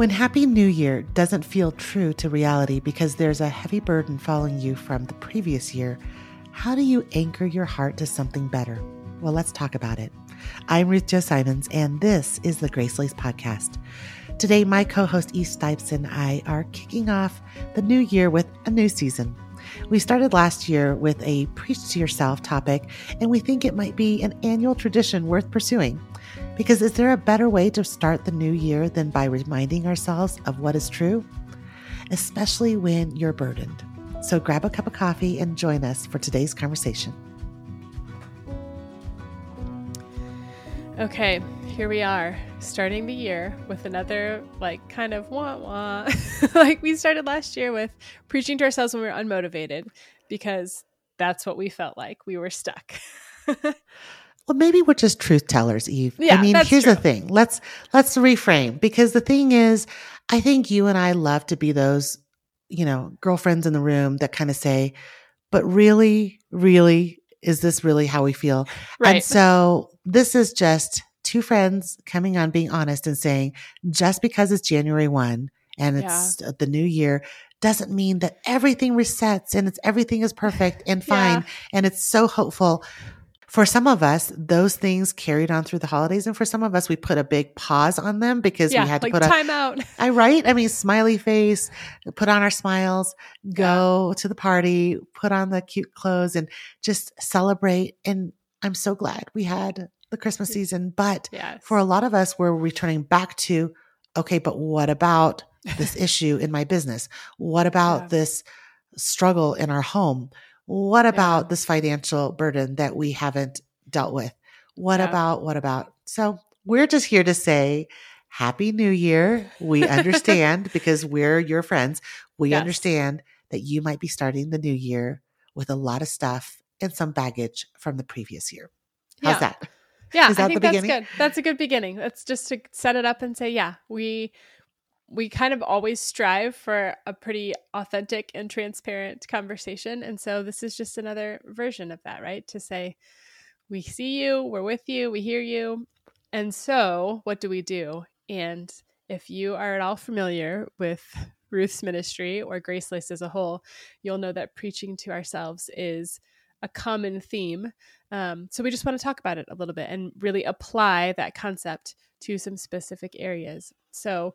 When Happy New Year doesn't feel true to reality because there's a heavy burden following you from the previous year, how do you anchor your heart to something better? Well, let's talk about it. I'm Ruth Chou Simons, and this is the GraceLaced Podcast. Today, my co host Eve Stipes and I are kicking off the new year with a new season. We started last year with a Preach to Yourself topic, and we think it might be an annual tradition worth pursuing. Because is there a better way to start the new year than by reminding ourselves of what is true? Especially when you're burdened. So grab a cup of coffee and join us for today's conversation. Okay, here we are, starting the year with another, like, kind of wah wah. like we started last year with preaching to ourselves when we were unmotivated because that's what we felt like. We were stuck. Well, maybe we're just truth tellers, Eve. Yeah, I mean, here's true. the thing. Let's let's reframe because the thing is, I think you and I love to be those, you know, girlfriends in the room that kind of say, "But really, really, is this really how we feel?" And Right. so this is just two friends coming on, being honest, and saying, just because it's January one and it's the new year. Doesn't mean that everything resets and it's everything is perfect and fine Yeah. and it's so hopeful for some of us, those things carried on through the holidays. And for some of us, we put a big pause on them because yeah, we had to like put a, time out. I right? I mean, smiley face, put on our smiles, go to the party, put on the cute clothes and just celebrate. And I'm so glad we had the Christmas season. But Yes. for a lot of us, we're returning back to, okay, but what about this issue in my business? What about Yeah. this struggle in our home? What Yeah. about this financial burden that we haven't dealt with? What Yeah. about, what about? So we're just here to say, Happy New Year. We understand because we're your friends. We Yes. understand that you might be starting the new year with a lot of stuff and some baggage from the previous year. How's Yeah. that? Yeah, Is that I think that's beginning? good. That's a good beginning. That's just to set it up and say, yeah, we we kind of always strive for a pretty authentic and transparent conversation, and so this is just another version of that, right? To say, we see you, we're with you, we hear you, and so what do we do? And if you are at all familiar with Ruth's ministry or GraceLaced as a whole, you'll know that preaching to ourselves is a common theme um, so we just want to talk about it a little bit and really apply that concept to some specific areas. So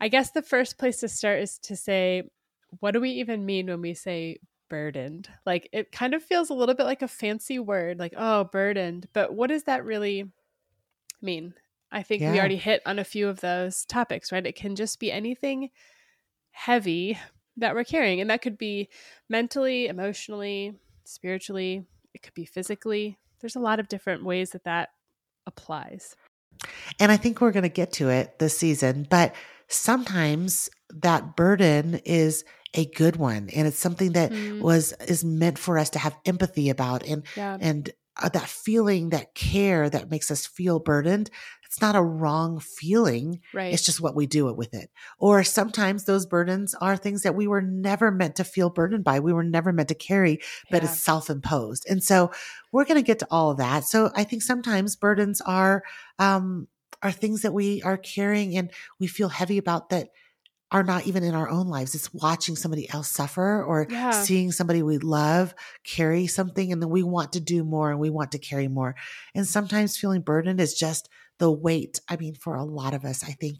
I guess the first place to start is to say, what do we even mean when we say burdened? Like it kind of feels a little bit like a fancy word, like, oh, burdened. But what does that really mean? I think we already hit on a few of those topics, right? It can just be anything heavy that we're carrying. And that could be mentally, emotionally, spiritually, it could be physically. There's a lot of different ways that that applies. And I think we're going to get to it this season, but sometimes that burden is a good one and it's something that Mm, was is meant for us to have empathy about and yeah. and uh, that feeling that care that makes us feel burdened it's not a wrong feeling Right. it's just what we do it with it or sometimes those burdens are things that we were never meant to feel burdened by we were never meant to carry but Yeah. it's self-imposed and so we're going to get to all of that so i think sometimes burdens are um are things that we are carrying and we feel heavy about that are not even in our own lives it's watching somebody else suffer or Yeah. seeing somebody we love carry something and then we want to do more and we want to carry more and sometimes feeling burdened is just the weight i mean for a lot of us i think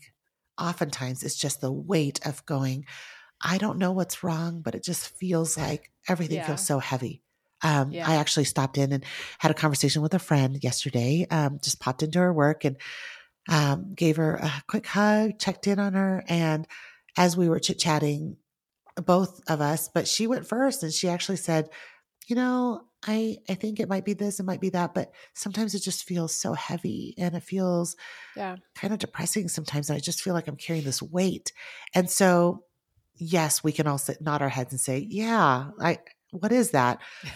oftentimes it's just the weight of going i don't know what's wrong but it just feels like everything Yeah. feels so heavy um, Yeah. I actually stopped in and had a conversation with a friend yesterday. Um, just popped into her work and um, gave her a quick hug, checked in on her, and as we were chit chatting, both of us, but she went first, and she actually said, "You know, I I think it might be this, it might be that, but sometimes it just feels so heavy, and it feels yeah. kind of depressing sometimes. And I just feel like I'm carrying this weight. And so, yes, we can all sit, nod our heads and say, yeah, I, what is that?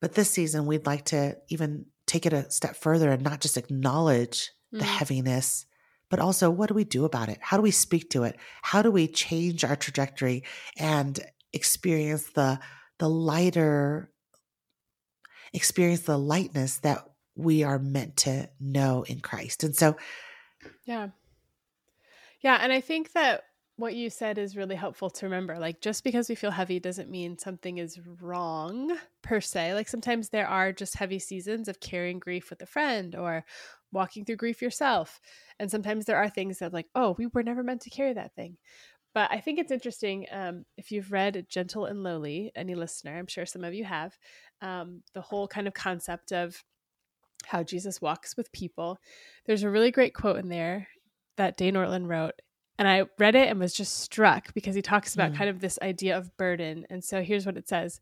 But this season, we'd like to even take it a step further and not just acknowledge the Mm. heaviness, but also what do we do about it? How do we speak to it? How do we change our trajectory and experience the, the lighter, experience the lightness that we are meant to know in Christ? And so, Yeah. Yeah. And I think that what you said is really helpful to remember. Like, just because we feel heavy doesn't mean something is wrong per se. Like, sometimes there are just heavy seasons of carrying grief with a friend or walking through grief yourself. And sometimes there are things that, like, oh, we were never meant to carry that thing. But I think it's interesting um, if you've read Gentle and Lowly, any listener, I'm sure some of you have, um, the whole kind of concept of how Jesus walks with people. There's a really great quote in there that Dane Ortlund wrote and I read it and was just struck because he talks about mm. kind of this idea of burden. And so here's what it says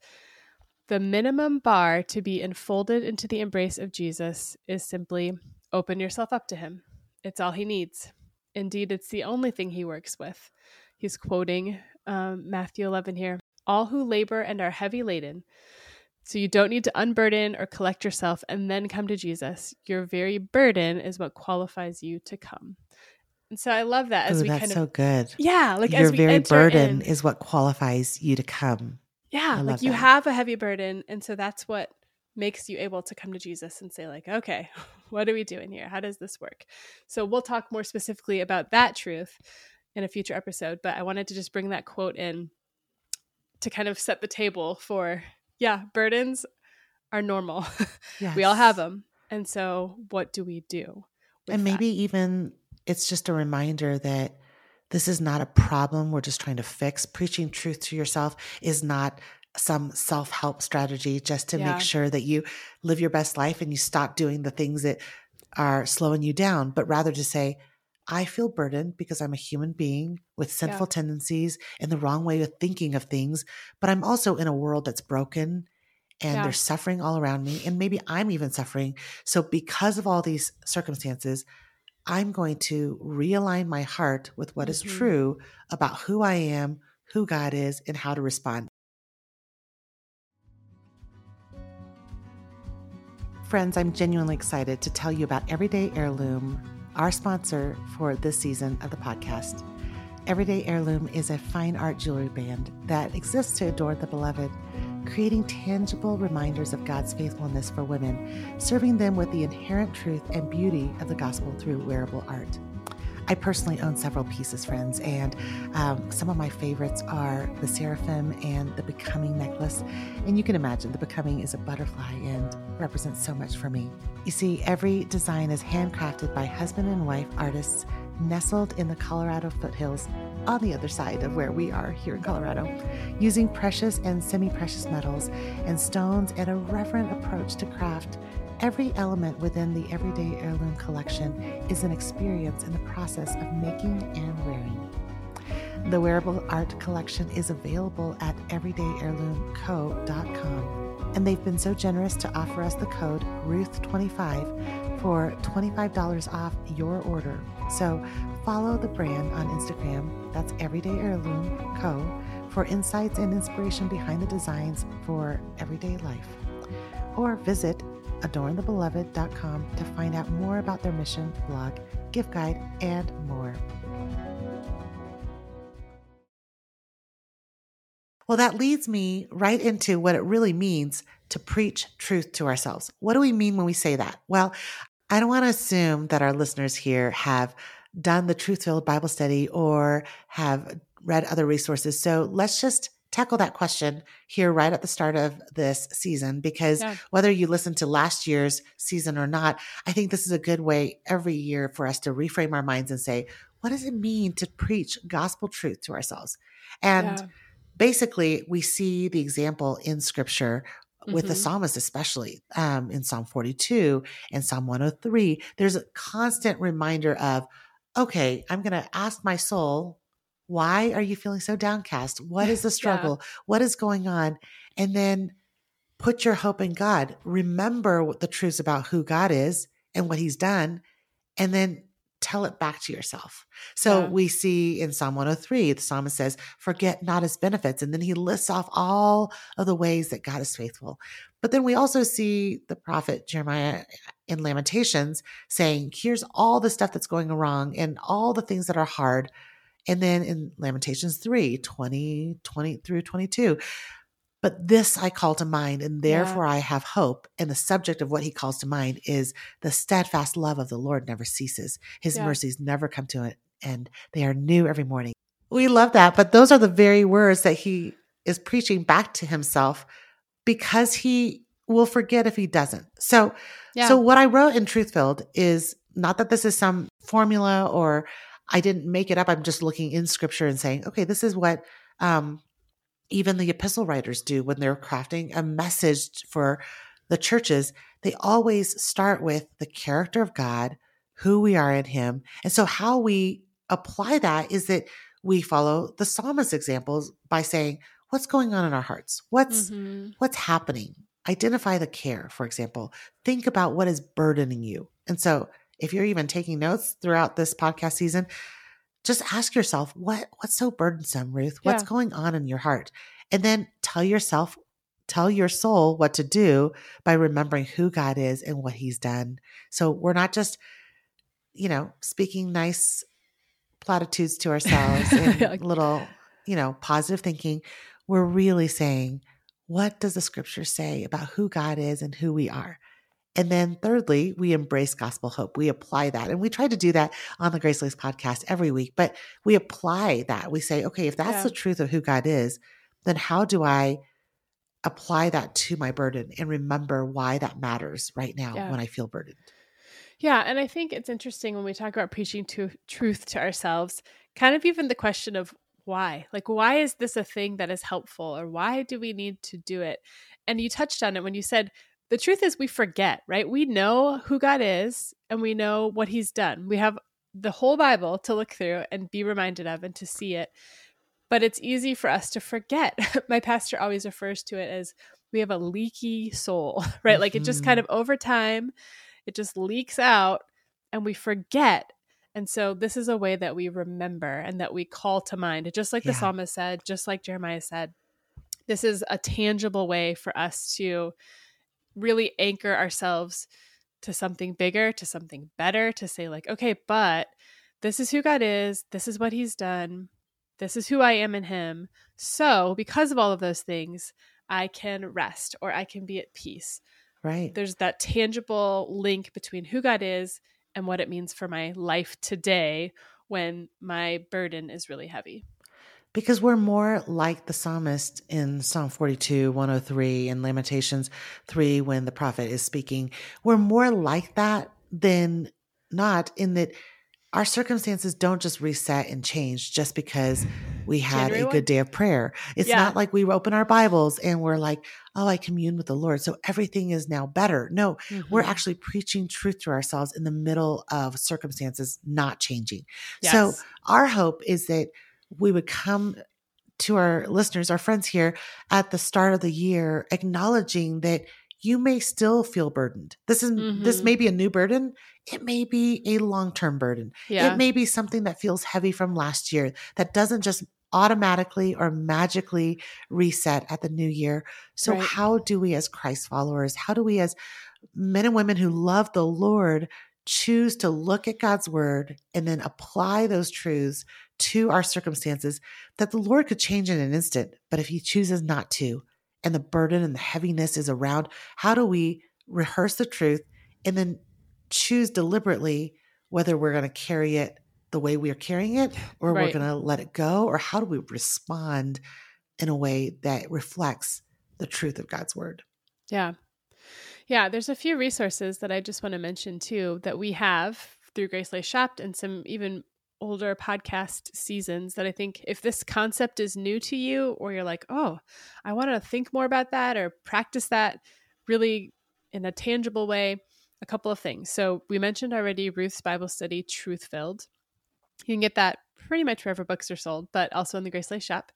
The minimum bar to be enfolded into the embrace of Jesus is simply open yourself up to him. It's all he needs. Indeed, it's the only thing he works with. He's quoting um, Matthew 11 here All who labor and are heavy laden. So you don't need to unburden or collect yourself and then come to Jesus. Your very burden is what qualifies you to come. And so I love that as Ooh, we that's kind of so good. Yeah, like your very burden in, is what qualifies you to come. Yeah, like you that. have a heavy burden, and so that's what makes you able to come to Jesus and say like, okay, what are we doing here? How does this work? So we'll talk more specifically about that truth in a future episode, but I wanted to just bring that quote in to kind of set the table for yeah, burdens are normal. Yes. we all have them. And so what do we do? And maybe that? even it's just a reminder that this is not a problem we're just trying to fix. Preaching truth to yourself is not some self help strategy just to yeah. make sure that you live your best life and you stop doing the things that are slowing you down, but rather to say, I feel burdened because I'm a human being with sinful yeah. tendencies and the wrong way of thinking of things, but I'm also in a world that's broken and yeah. there's suffering all around me. And maybe I'm even suffering. So, because of all these circumstances, I'm going to realign my heart with what mm-hmm. is true about who I am, who God is, and how to respond. Friends, I'm genuinely excited to tell you about Everyday Heirloom, our sponsor for this season of the podcast. Everyday Heirloom is a fine art jewelry band that exists to adore the beloved creating tangible reminders of God's faithfulness for women, serving them with the inherent truth and beauty of the gospel through wearable art. I personally own several pieces, friends, and um, some of my favorites are the Seraphim and the Becoming necklace. And you can imagine the Becoming is a butterfly and represents so much for me. You see, every design is handcrafted by husband and wife artists nestled in the Colorado foothills on the other side of where we are here in Colorado, using precious and semi precious metals and stones and a reverent approach to craft. Every element within the Everyday Heirloom collection is an experience in the process of making and wearing. The wearable art collection is available at everydayheirloomco.com, and they've been so generous to offer us the code RUTH25 for $25 off your order. So follow the brand on Instagram, that's Everyday Heirloom Co., for insights and inspiration behind the designs for everyday life. Or visit adornthebeloved.com to find out more about their mission, blog, gift guide, and more. Well, that leads me right into what it really means to preach truth to ourselves. What do we mean when we say that? Well, I don't want to assume that our listeners here have done the truth filled Bible study or have read other resources. So let's just tackle that question here right at the start of this season because yeah. whether you listen to last year's season or not, I think this is a good way every year for us to reframe our minds and say, what does it mean to preach gospel truth to ourselves? And yeah. basically, we see the example in scripture with mm-hmm. the psalmist, especially um, in Psalm 42 and Psalm 103. There's a constant reminder of, okay, I'm going to ask my soul, why are you feeling so downcast? What is the struggle? yeah. What is going on? And then put your hope in God. Remember the truths about who God is and what he's done. And then tell it back to yourself. So yeah. we see in Psalm 103, the psalmist says, Forget not his benefits. And then he lists off all of the ways that God is faithful. But then we also see the prophet Jeremiah in Lamentations saying, Here's all the stuff that's going wrong and all the things that are hard. And then in Lamentations 3 20, 20 through 22, but this I call to mind, and therefore yeah. I have hope. And the subject of what he calls to mind is the steadfast love of the Lord never ceases. His yeah. mercies never come to an and they are new every morning. We love that. But those are the very words that he is preaching back to himself because he will forget if he doesn't. So, yeah. so what I wrote in Truthfilled is not that this is some formula or I didn't make it up. I'm just looking in scripture and saying, okay, this is what um, even the epistle writers do when they're crafting a message for the churches. They always start with the character of God, who we are in Him. And so, how we apply that is that we follow the psalmist examples by saying, what's going on in our hearts? What's mm-hmm. what's happening? Identify the care, for example. Think about what is burdening you. And so if you're even taking notes throughout this podcast season, just ask yourself, what what's so burdensome, Ruth? What's yeah. going on in your heart? And then tell yourself, tell your soul what to do by remembering who God is and what he's done. So we're not just, you know, speaking nice platitudes to ourselves and little, you know, positive thinking. We're really saying, what does the scripture say about who God is and who we are? And then thirdly, we embrace gospel hope. We apply that. And we try to do that on the GraceLaced podcast every week, but we apply that. We say, okay, if that's yeah. the truth of who God is, then how do I apply that to my burden and remember why that matters right now yeah. when I feel burdened? Yeah. And I think it's interesting when we talk about preaching to truth to ourselves, kind of even the question of why? Like, why is this a thing that is helpful or why do we need to do it? And you touched on it when you said the truth is we forget, right? We know who God is and we know what he's done. We have the whole Bible to look through and be reminded of and to see it. But it's easy for us to forget. My pastor always refers to it as we have a leaky soul, right? Mm-hmm. Like it just kind mm-hmm. of over time, it just leaks out and we forget. And so this is a way that we remember and that we call to mind. Just like yeah. the psalmist said, just like Jeremiah said, this is a tangible way for us to really anchor ourselves to something bigger, to something better, to say, like, okay, but this is who God is, this is what He's done, this is who I am in Him. So, because of all of those things, I can rest or I can be at peace. Right. There's that tangible link between who God is and what it means for my life today when my burden is really heavy because we're more like the psalmist in Psalm 42, 103, and Lamentations 3 when the prophet is speaking. We're more like that than not in that our circumstances don't just reset and change just because we had January a good day of prayer. It's yeah. not like we open our Bibles and we're like, oh, I commune with the Lord. So everything is now better. No, mm-hmm. we're actually preaching truth to ourselves in the middle of circumstances not changing. Yes. So our hope is that we would come to our listeners, our friends here at the start of the year, acknowledging that you may still feel burdened. This is mm-hmm. this may be a new burden. It may be a long-term burden. Yeah. It may be something that feels heavy from last year that doesn't just automatically or magically reset at the new year. So right. how do we as Christ followers, how do we as men and women who love the Lord choose to look at God's word and then apply those truths to our circumstances that the Lord could change in an instant. But if He chooses not to, and the burden and the heaviness is around, how do we rehearse the truth and then choose deliberately whether we're going to carry it the way we are carrying it or right. we're going to let it go? Or how do we respond in a way that reflects the truth of God's word? Yeah. Yeah, there's a few resources that I just want to mention too that we have through GraceLaced shop and some even older podcast seasons that I think if this concept is new to you or you're like, oh, I want to think more about that or practice that really in a tangible way, a couple of things. So we mentioned already Ruth's Bible study, Truth Filled. You can get that pretty much wherever books are sold, but also in the GraceLaced shop.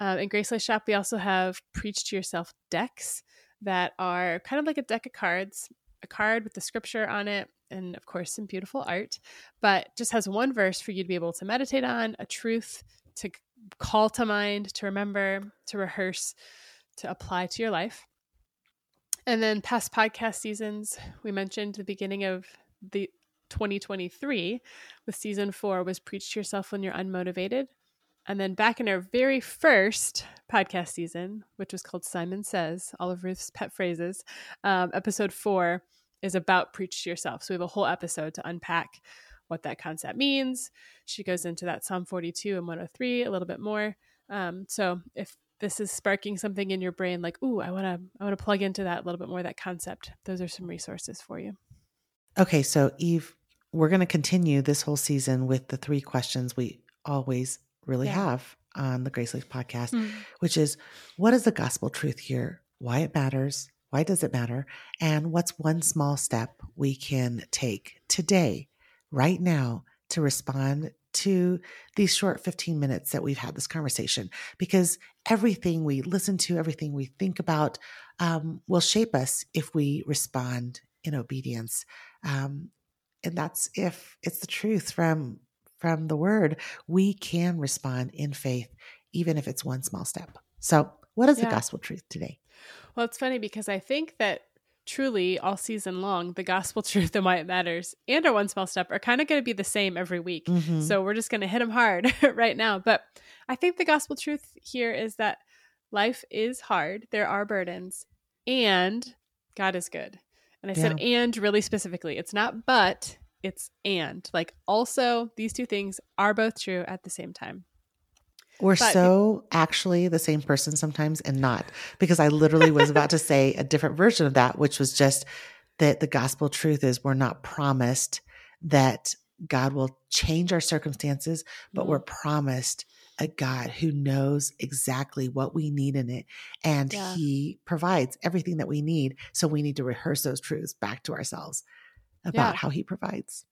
Um, in GraceLaced shop, we also have Preach to Yourself decks that are kind of like a deck of cards, a card with the scripture on it, and of course some beautiful art, but just has one verse for you to be able to meditate on, a truth to call to mind, to remember, to rehearse, to apply to your life. And then past podcast seasons, we mentioned the beginning of the 2023 with season four was Preach to Yourself When You're Unmotivated. And then back in our very first podcast season, which was called Simon Says, all of Ruth's pet phrases, um, episode four is about preach to yourself. So we have a whole episode to unpack what that concept means. She goes into that Psalm 42 and 103 a little bit more. Um, so if this is sparking something in your brain, like, ooh, I want to, I want to plug into that a little bit more, that concept. Those are some resources for you. Okay. So Eve, we're going to continue this whole season with the three questions we always really yeah. have on the GraceLaced podcast, mm. which is what is the gospel truth here? Why it matters? Why does it matter? And what's one small step we can take today, right now, to respond to these short 15 minutes that we've had this conversation? Because everything we listen to, everything we think about um, will shape us if we respond in obedience. Um, and that's if it's the truth from from the word, we can respond in faith, even if it's one small step. So, what is yeah. the gospel truth today? Well, it's funny because I think that truly all season long, the gospel truth and why it matters and our one small step are kind of going to be the same every week. Mm-hmm. So we're just going to hit them hard right now. But I think the gospel truth here is that life is hard, there are burdens, and God is good. And I yeah. said and really specifically. It's not but, it's and. Like also, these two things are both true at the same time. We're but, so actually the same person sometimes and not because I literally was about to say a different version of that, which was just that the gospel truth is we're not promised that God will change our circumstances, but mm-hmm. we're promised a God who knows exactly what we need in it and yeah. he provides everything that we need. So we need to rehearse those truths back to ourselves about yeah. how he provides.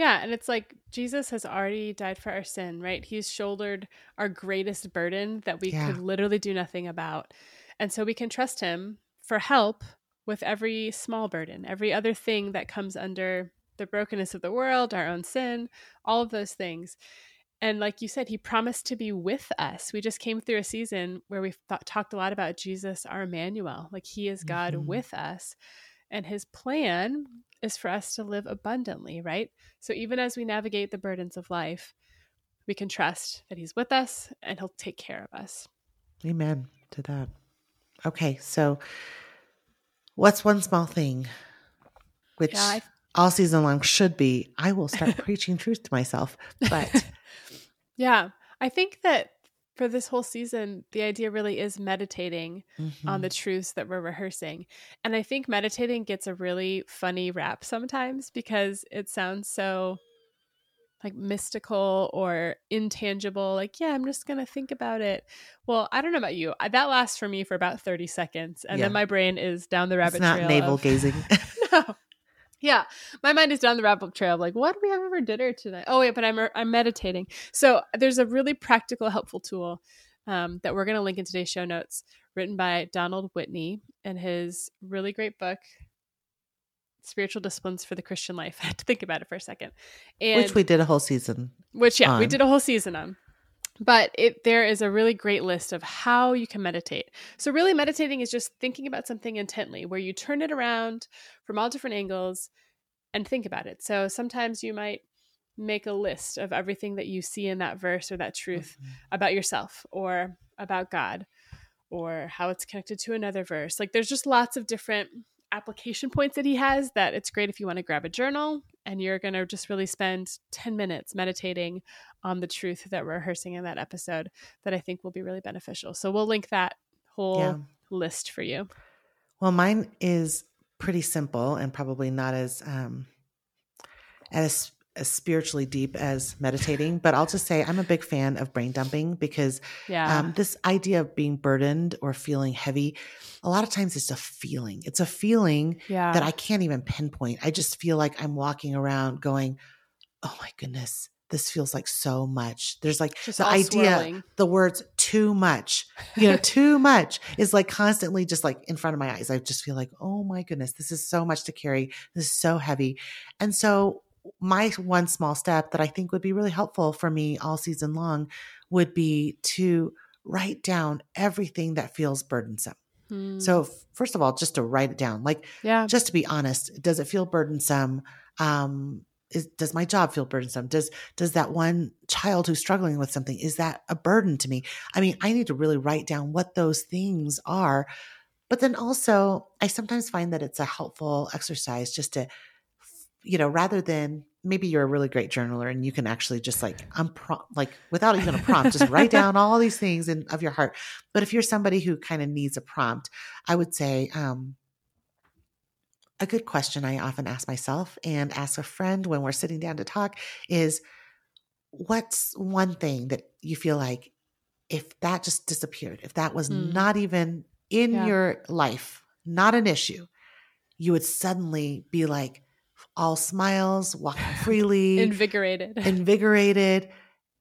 Yeah, and it's like Jesus has already died for our sin, right? He's shouldered our greatest burden that we yeah. could literally do nothing about. And so we can trust him for help with every small burden, every other thing that comes under the brokenness of the world, our own sin, all of those things. And like you said, he promised to be with us. We just came through a season where we talked a lot about Jesus, our Emmanuel. Like he is God mm-hmm. with us. And his plan is for us to live abundantly, right? So even as we navigate the burdens of life, we can trust that He's with us and He'll take care of us. Amen to that. Okay, so what's one small thing which yeah, I, all season long should be I will start preaching truth to myself. But yeah, I think that for this whole season, the idea really is meditating mm-hmm. on the truths that we're rehearsing. And I think meditating gets a really funny rap sometimes because it sounds so like mystical or intangible like yeah i'm just gonna think about it well i don't know about you that lasts for me for about 30 seconds and yeah. then my brain is down the rabbit it's not trail navel of, gazing no yeah, my mind is down the rabbit trail. Like, what do we have for dinner tonight? Oh wait, but I'm I'm meditating. So there's a really practical, helpful tool um, that we're going to link in today's show notes, written by Donald Whitney and his really great book, Spiritual Disciplines for the Christian Life. I had to think about it for a second. And, which we did a whole season. Which yeah, on. we did a whole season on but it there is a really great list of how you can meditate. So really meditating is just thinking about something intently where you turn it around from all different angles and think about it. So sometimes you might make a list of everything that you see in that verse or that truth mm-hmm. about yourself or about god or how it's connected to another verse. Like there's just lots of different application points that he has that it's great if you want to grab a journal and you're going to just really spend 10 minutes meditating on the truth that we're rehearsing in that episode that I think will be really beneficial. So we'll link that whole yeah. list for you. Well, mine is pretty simple and probably not as um as as spiritually deep as meditating, but I'll just say I'm a big fan of brain dumping because yeah. um, this idea of being burdened or feeling heavy, a lot of times it's a feeling. It's a feeling yeah. that I can't even pinpoint. I just feel like I'm walking around going, oh my goodness, this feels like so much. There's like just the idea, swirling. the words too much, you know, too much is like constantly just like in front of my eyes. I just feel like, oh my goodness, this is so much to carry. This is so heavy. And so, my one small step that I think would be really helpful for me all season long would be to write down everything that feels burdensome. Hmm. So, first of all, just to write it down, like, yeah, just to be honest, does it feel burdensome? Um, is, does my job feel burdensome? Does does that one child who's struggling with something is that a burden to me? I mean, I need to really write down what those things are. But then also, I sometimes find that it's a helpful exercise just to you know, rather than maybe you're a really great journaler and you can actually just like I'm pro- like without even a prompt, just write down all these things in, of your heart. But if you're somebody who kind of needs a prompt, I would say um, a good question I often ask myself and ask a friend when we're sitting down to talk is, what's one thing that you feel like if that just disappeared, if that was mm. not even in yeah. your life, not an issue, you would suddenly be like all smiles, walking freely, invigorated. Invigorated.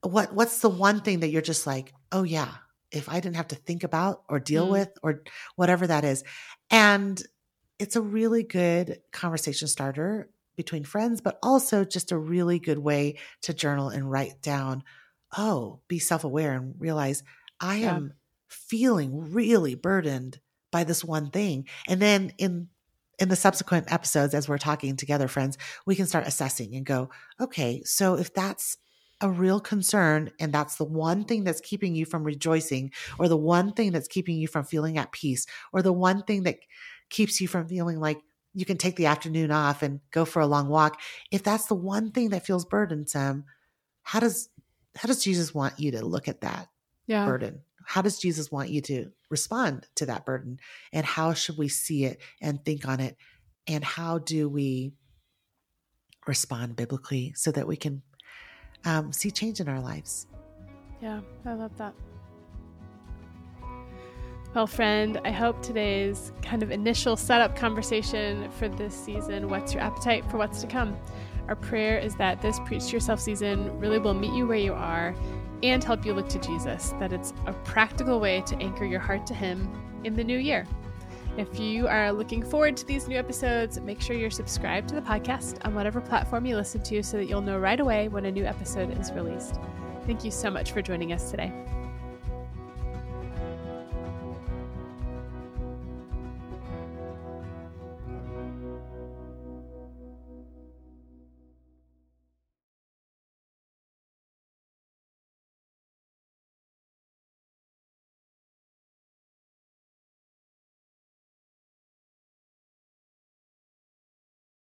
What what's the one thing that you're just like, "Oh yeah, if I didn't have to think about or deal mm. with or whatever that is." And it's a really good conversation starter between friends, but also just a really good way to journal and write down, oh, be self aware and realize I yeah. am feeling really burdened by this one thing. And then in in the subsequent episodes, as we're talking together, friends, we can start assessing and go, okay, so if that's a real concern and that's the one thing that's keeping you from rejoicing or the one thing that's keeping you from feeling at peace or the one thing that keeps you from feeling like you can take the afternoon off and go for a long walk. If that's the one thing that feels burdensome, how does how does Jesus want you to look at that yeah. burden? How does Jesus want you to respond to that burden? And how should we see it and think on it? And how do we respond biblically so that we can um, see change in our lives? Yeah, I love that. Well, friend, I hope today's kind of initial setup conversation for this season What's your appetite for what's to come. Our prayer is that this Preach to Yourself season really will meet you where you are and help you look to Jesus, that it's a practical way to anchor your heart to Him in the new year. If you are looking forward to these new episodes, make sure you're subscribed to the podcast on whatever platform you listen to so that you'll know right away when a new episode is released. Thank you so much for joining us today.